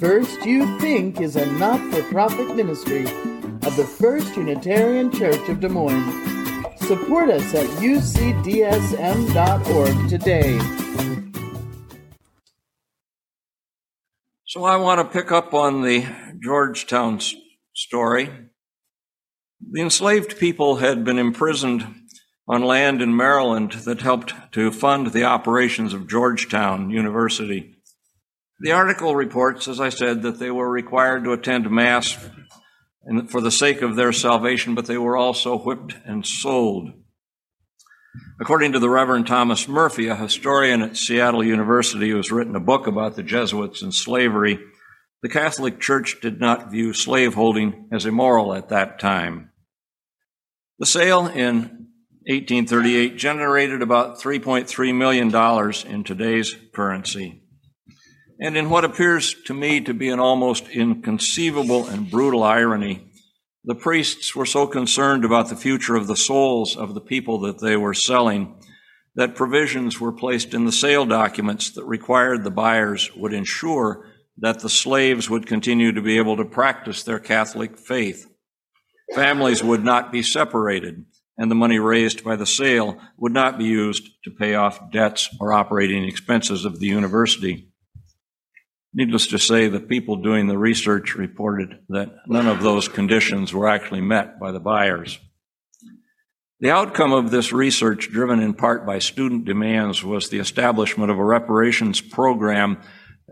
First You Think is a not for profit ministry of the First Unitarian Church of Des Moines. Support us at ucdsm.org today. So I want to pick up on the Georgetown story. The enslaved people had been imprisoned on land in Maryland that helped to fund the operations of Georgetown University. The article reports, as I said, that they were required to attend Mass for the sake of their salvation, but they were also whipped and sold. According to the Reverend Thomas Murphy, a historian at Seattle University who has written a book about the Jesuits and slavery, the Catholic Church did not view slaveholding as immoral at that time. The sale in 1838 generated about $3.3 million in today's currency. And in what appears to me to be an almost inconceivable and brutal irony, the priests were so concerned about the future of the souls of the people that they were selling that provisions were placed in the sale documents that required the buyers would ensure that the slaves would continue to be able to practice their Catholic faith. Families would not be separated, and the money raised by the sale would not be used to pay off debts or operating expenses of the university. Needless to say, the people doing the research reported that none of those conditions were actually met by the buyers. The outcome of this research, driven in part by student demands, was the establishment of a reparations program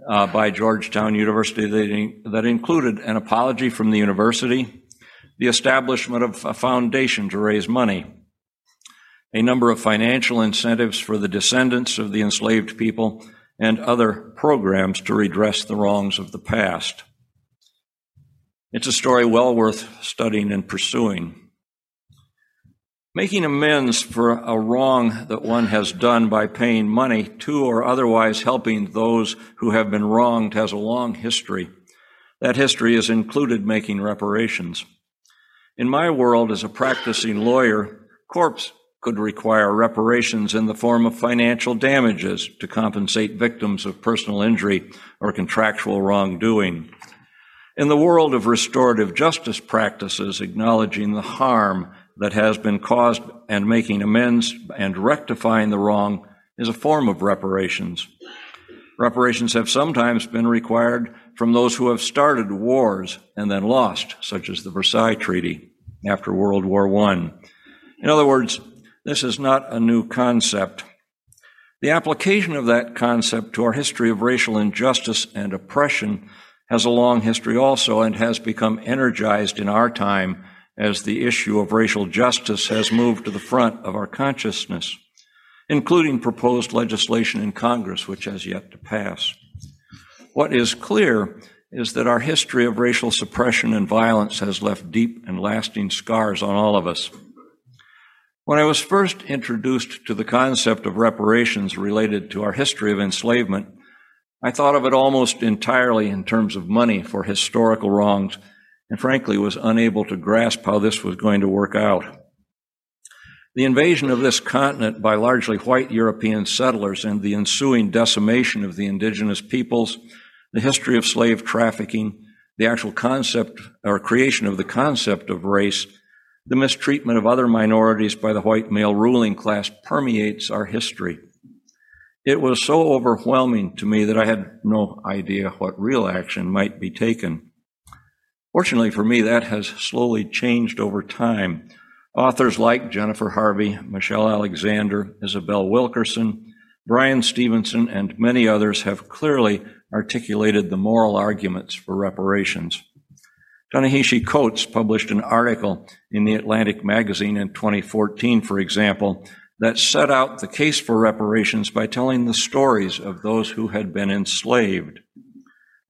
uh, by Georgetown University that, that included an apology from the university, the establishment of a foundation to raise money, a number of financial incentives for the descendants of the enslaved people, and other programs to redress the wrongs of the past. It's a story well worth studying and pursuing. Making amends for a wrong that one has done by paying money to or otherwise helping those who have been wronged has a long history. That history has included making reparations. In my world as a practicing lawyer, corpse could require reparations in the form of financial damages to compensate victims of personal injury or contractual wrongdoing. In the world of restorative justice practices, acknowledging the harm that has been caused and making amends and rectifying the wrong is a form of reparations. Reparations have sometimes been required from those who have started wars and then lost, such as the Versailles Treaty after World War I. In other words, this is not a new concept. The application of that concept to our history of racial injustice and oppression has a long history also and has become energized in our time as the issue of racial justice has moved to the front of our consciousness, including proposed legislation in Congress, which has yet to pass. What is clear is that our history of racial suppression and violence has left deep and lasting scars on all of us. When I was first introduced to the concept of reparations related to our history of enslavement, I thought of it almost entirely in terms of money for historical wrongs, and frankly was unable to grasp how this was going to work out. The invasion of this continent by largely white European settlers and the ensuing decimation of the indigenous peoples, the history of slave trafficking, the actual concept or creation of the concept of race, the mistreatment of other minorities by the white male ruling class permeates our history. It was so overwhelming to me that I had no idea what real action might be taken. Fortunately for me, that has slowly changed over time. Authors like Jennifer Harvey, Michelle Alexander, Isabel Wilkerson, Bryan Stevenson, and many others have clearly articulated the moral arguments for reparations. Ta-Nehisi Coates published an article in the Atlantic magazine in 2014, for example, that set out the case for reparations by telling the stories of those who had been enslaved.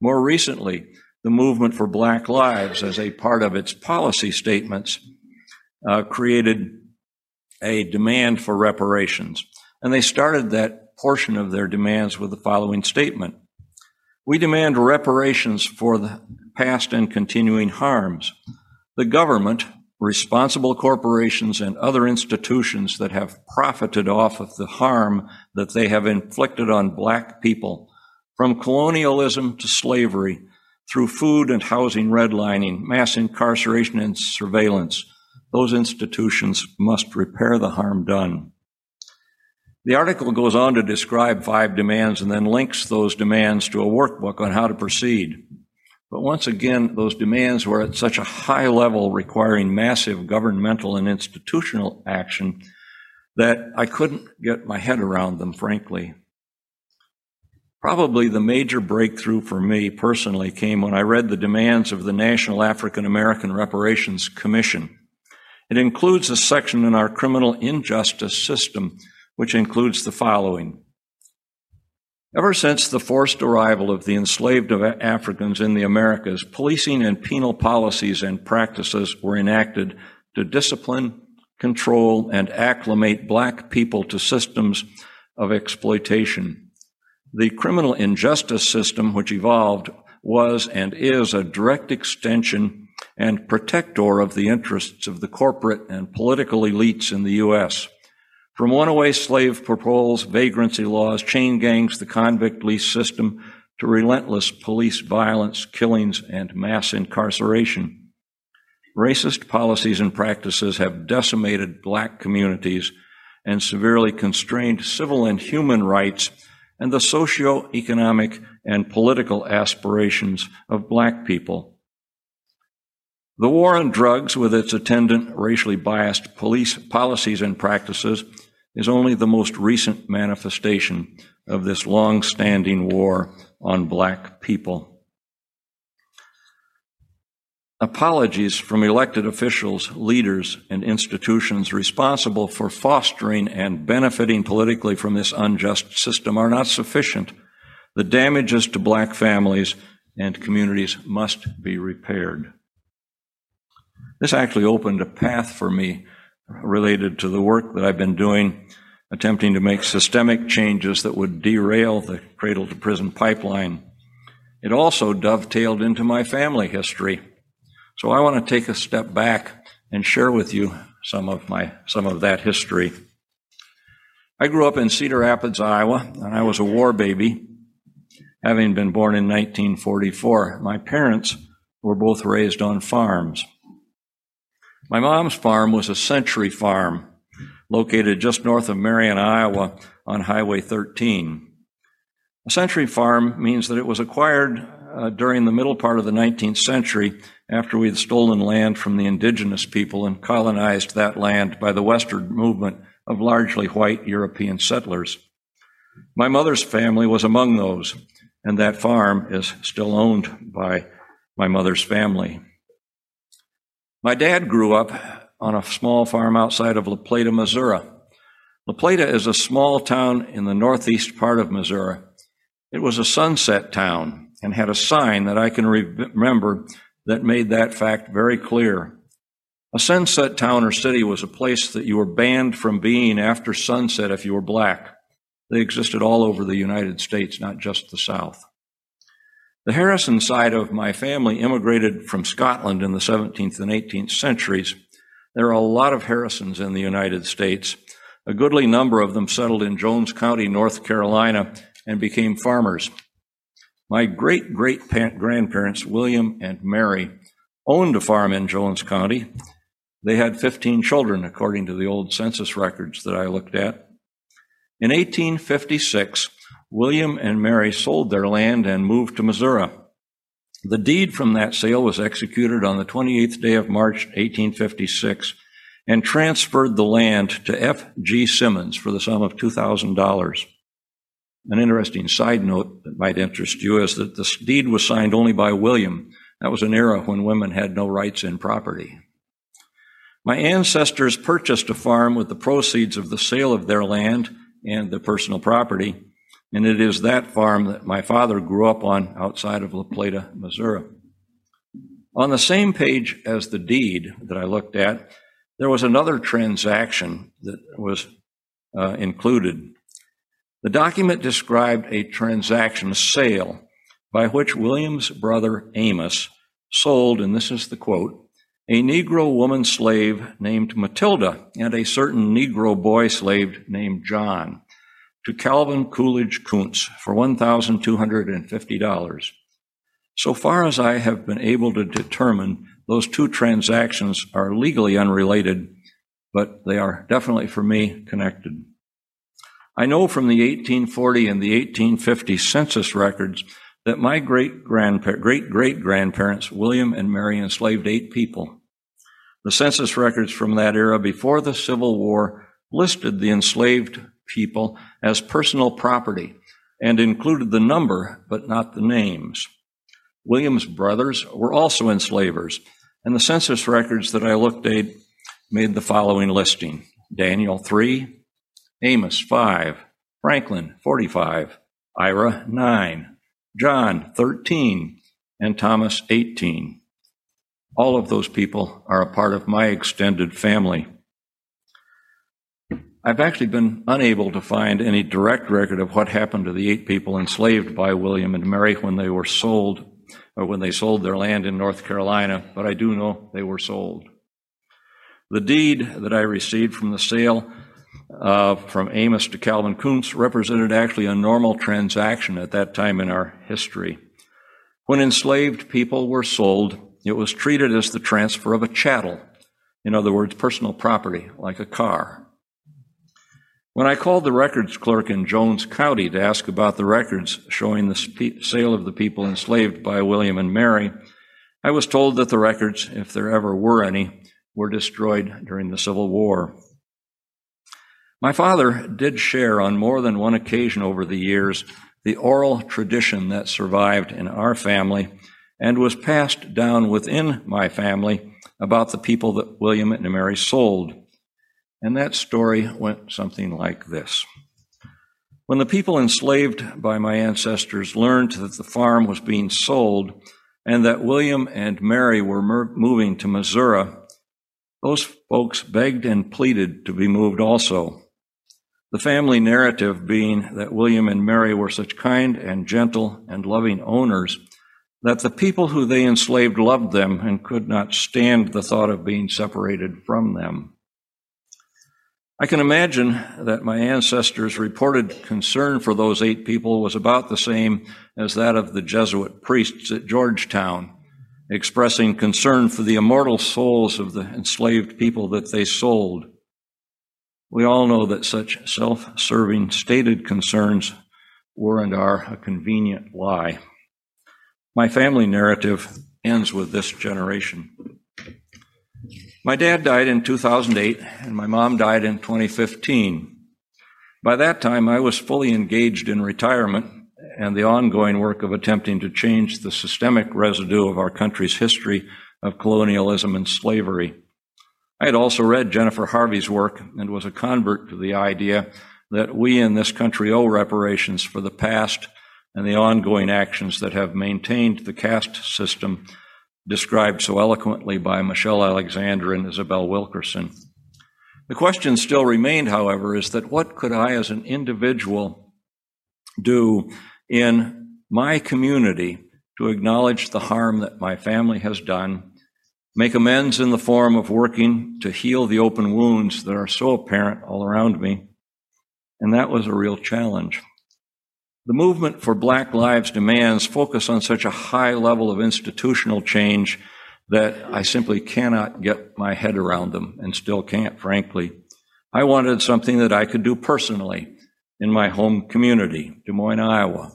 More recently, the movement for Black Lives, as a part of its policy statements, uh, created a demand for reparations. And they started that portion of their demands with the following statement. We demand reparations for the past and continuing harms. The government, responsible corporations, and other institutions that have profited off of the harm that they have inflicted on black people, from colonialism to slavery, through food and housing redlining, mass incarceration and surveillance. Those institutions must repair the harm done. The article goes on to describe five demands and then links those demands to a workbook on how to proceed. But once again, those demands were at such a high level requiring massive governmental and institutional action that I couldn't get my head around them, frankly. Probably the major breakthrough for me personally came when I read the demands of the National African American Reparations Commission. It includes a section in our criminal injustice system, which includes the following. Ever since the forced arrival of the enslaved Africans in the Americas, policing and penal policies and practices were enacted to discipline, control, and acclimate black people to systems of exploitation. The criminal injustice system, which evolved, was and is a direct extension and protector of the interests of the corporate and political elites in the U.S. From runaway slave patrols, vagrancy laws, chain gangs, the convict lease system, to relentless police violence, killings, and mass incarceration. Racist policies and practices have decimated black communities and severely constrained civil and human rights and the socio-economic and political aspirations of black people. The war on drugs, with its attendant racially biased police policies and practices, is only the most recent manifestation of this long standing war on black people. Apologies from elected officials, leaders, and institutions responsible for fostering and benefiting politically from this unjust system are not sufficient. The damages to black families and communities must be repaired. This actually opened a path for me related to the work that I've been doing, attempting to make systemic changes that would derail the cradle to prison pipeline. It also dovetailed into my family history. So I want to take a step back and share with you some of my some of that history. I grew up in Cedar Rapids, Iowa, and I was a war baby, having been born in 1944. My parents were both raised on farms. My mom's farm was a century farm located just north of Marion, Iowa on Highway 13. A century farm means that it was acquired uh, during the middle part of the 19th century after we had stolen land from the indigenous people and colonized that land by the westward movement of largely white European settlers. My mother's family was among those, and that farm is still owned by my mother's family. My dad grew up on a small farm outside of La Plata, Missouri. La Plata is a small town in the northeast part of Missouri. It was a sunset town and had a sign that I can re- remember that made that fact very clear. A sunset town or city was a place that you were banned from being after sunset if you were black. They existed all over the United States, not just the South. The Harrison side of my family immigrated from Scotland in the 17th and 18th centuries. There are a lot of Harrisons in the United States. A goodly number of them settled in Jones County, North Carolina, and became farmers. My great great grandparents, William and Mary, owned a farm in Jones County. They had 15 children, according to the old census records that I looked at. In 1856, William and Mary sold their land and moved to Missouri. The deed from that sale was executed on the 28th day of March, 1856, and transferred the land to F. G. Simmons for the sum of $2,000. An interesting side note that might interest you is that this deed was signed only by William. That was an era when women had no rights in property. My ancestors purchased a farm with the proceeds of the sale of their land and the personal property, and it is that farm that my father grew up on outside of La Plata, Missouri. On the same page as the deed that I looked at, there was another transaction that was uh, included. The document described a transaction, a sale, by which William's brother Amos sold, and this is the quote, a Negro woman slave named Matilda and a certain Negro boy slave named John to Calvin Coolidge Kuntz for $1,250. So far as I have been able to determine, those two transactions are legally unrelated, but they are definitely for me connected. I know from the 1840 and the 1850 census records that my great great great grandparents, William and Mary, enslaved eight people. The census records from that era before the Civil War listed the enslaved people as personal property and included the number but not the names. William's brothers were also enslavers, and the census records that I looked at made the following listing Daniel 3, Amos 5, Franklin 45, Ira 9, John 13, and Thomas 18. All of those people are a part of my extended family. I've actually been unable to find any direct record of what happened to the eight people enslaved by William and Mary when they were sold or when they sold their land in North Carolina, but I do know they were sold. The deed that I received from the sale uh, from Amos to Calvin Kuntz represented actually a normal transaction at that time in our history. When enslaved people were sold, it was treated as the transfer of a chattel, in other words, personal property, like a car. When I called the records clerk in Jones County to ask about the records showing the sale of the people enslaved by William and Mary, I was told that the records, if there ever were any, were destroyed during the Civil War. My father did share on more than one occasion over the years the oral tradition that survived in our family and was passed down within my family about the people that William and Mary sold. And that story went something like this. When the people enslaved by my ancestors learned that the farm was being sold and that William and Mary were moving to Missouri, those folks begged and pleaded to be moved also. The family narrative being that William and Mary were such kind and gentle and loving owners that the people who they enslaved loved them and could not stand the thought of being separated from them. I can imagine that my ancestors' reported concern for those eight people was about the same as that of the Jesuit priests at Georgetown, expressing concern for the immortal souls of the enslaved people that they sold. We all know that such self serving stated concerns were and are a convenient lie. My family narrative ends with this generation. My dad died in 2008, and my mom died in 2015. By that time, I was fully engaged in retirement and the ongoing work of attempting to change the systemic residue of our country's history of colonialism and slavery. I had also read Jennifer Harvey's work and was a convert to the idea that we in this country owe reparations for the past and the ongoing actions that have maintained the caste system described so eloquently by Michelle Alexander and Isabel Wilkerson. The question still remained, however, is that what could I as an individual do in my community to acknowledge the harm that my family has done, make amends in the form of working to heal the open wounds that are so apparent all around me? And that was a real challenge. The movement for Black Lives demands focus on such a high level of institutional change that I simply cannot get my head around them and still can't, frankly. I wanted something that I could do personally in my home community, Des Moines, Iowa.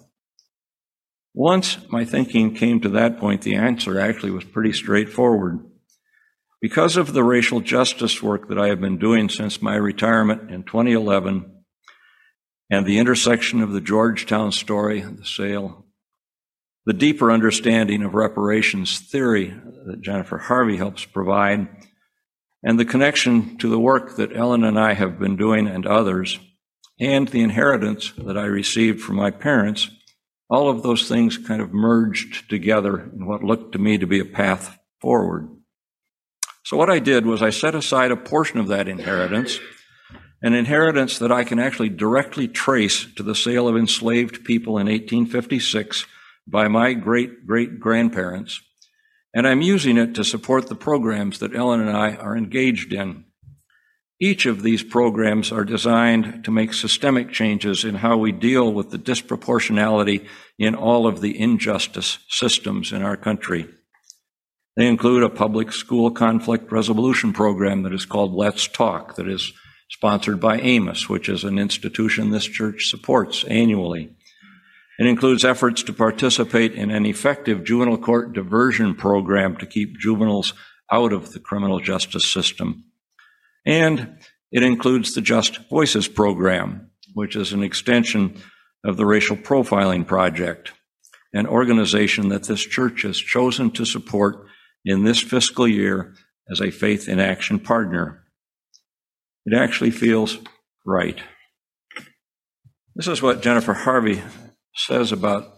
Once my thinking came to that point, the answer actually was pretty straightforward. Because of the racial justice work that I have been doing since my retirement in 2011, and the intersection of the Georgetown story the sale, the deeper understanding of reparations theory that Jennifer Harvey helps provide, and the connection to the work that Ellen and I have been doing and others, and the inheritance that I received from my parents, all of those things kind of merged together in what looked to me to be a path forward. So, what I did was I set aside a portion of that inheritance an inheritance that I can actually directly trace to the sale of enslaved people in 1856 by my great great grandparents. And I'm using it to support the programs that Ellen and I are engaged in. Each of these programs are designed to make systemic changes in how we deal with the disproportionality in all of the injustice systems in our country. They include a public school conflict resolution program that is called Let's Talk, that is sponsored by Amos, which is an institution this church supports annually. It includes efforts to participate in an effective juvenile court diversion program to keep juveniles out of the criminal justice system. And it includes the Just Voices program, which is an extension of the Racial Profiling Project, an organization that this church has chosen to support in this fiscal year as a faith in action partner. It actually feels right. This is what Jennifer Harvey says about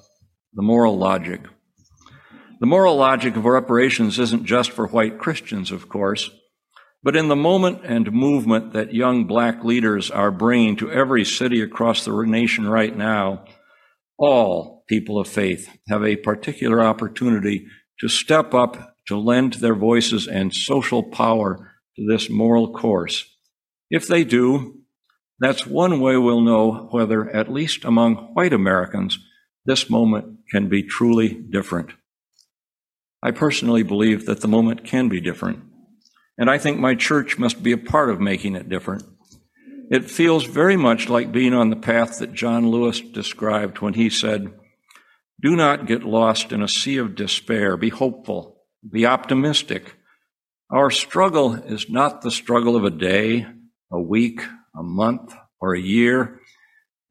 the moral logic. The moral logic of reparations isn't just for white Christians, of course, but in the moment and movement that young black leaders are bringing to every city across the nation right now, all people of faith have a particular opportunity to step up to lend their voices and social power to this moral course. If they do, that's one way we'll know whether, at least among white Americans, this moment can be truly different. I personally believe that the moment can be different, and I think my church must be a part of making it different. It feels very much like being on the path that John Lewis described when he said, Do not get lost in a sea of despair. Be hopeful. Be optimistic. Our struggle is not the struggle of a day, a week, a month, or a year.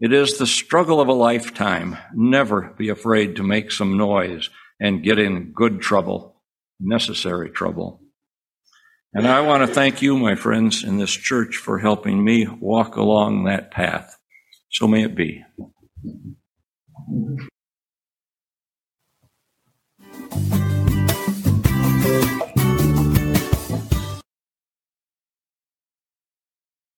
It is the struggle of a lifetime. Never be afraid to make some noise and get in good trouble, necessary trouble. And I want to thank you, my friends, in this church for helping me walk along that path. So may it be. Thank you.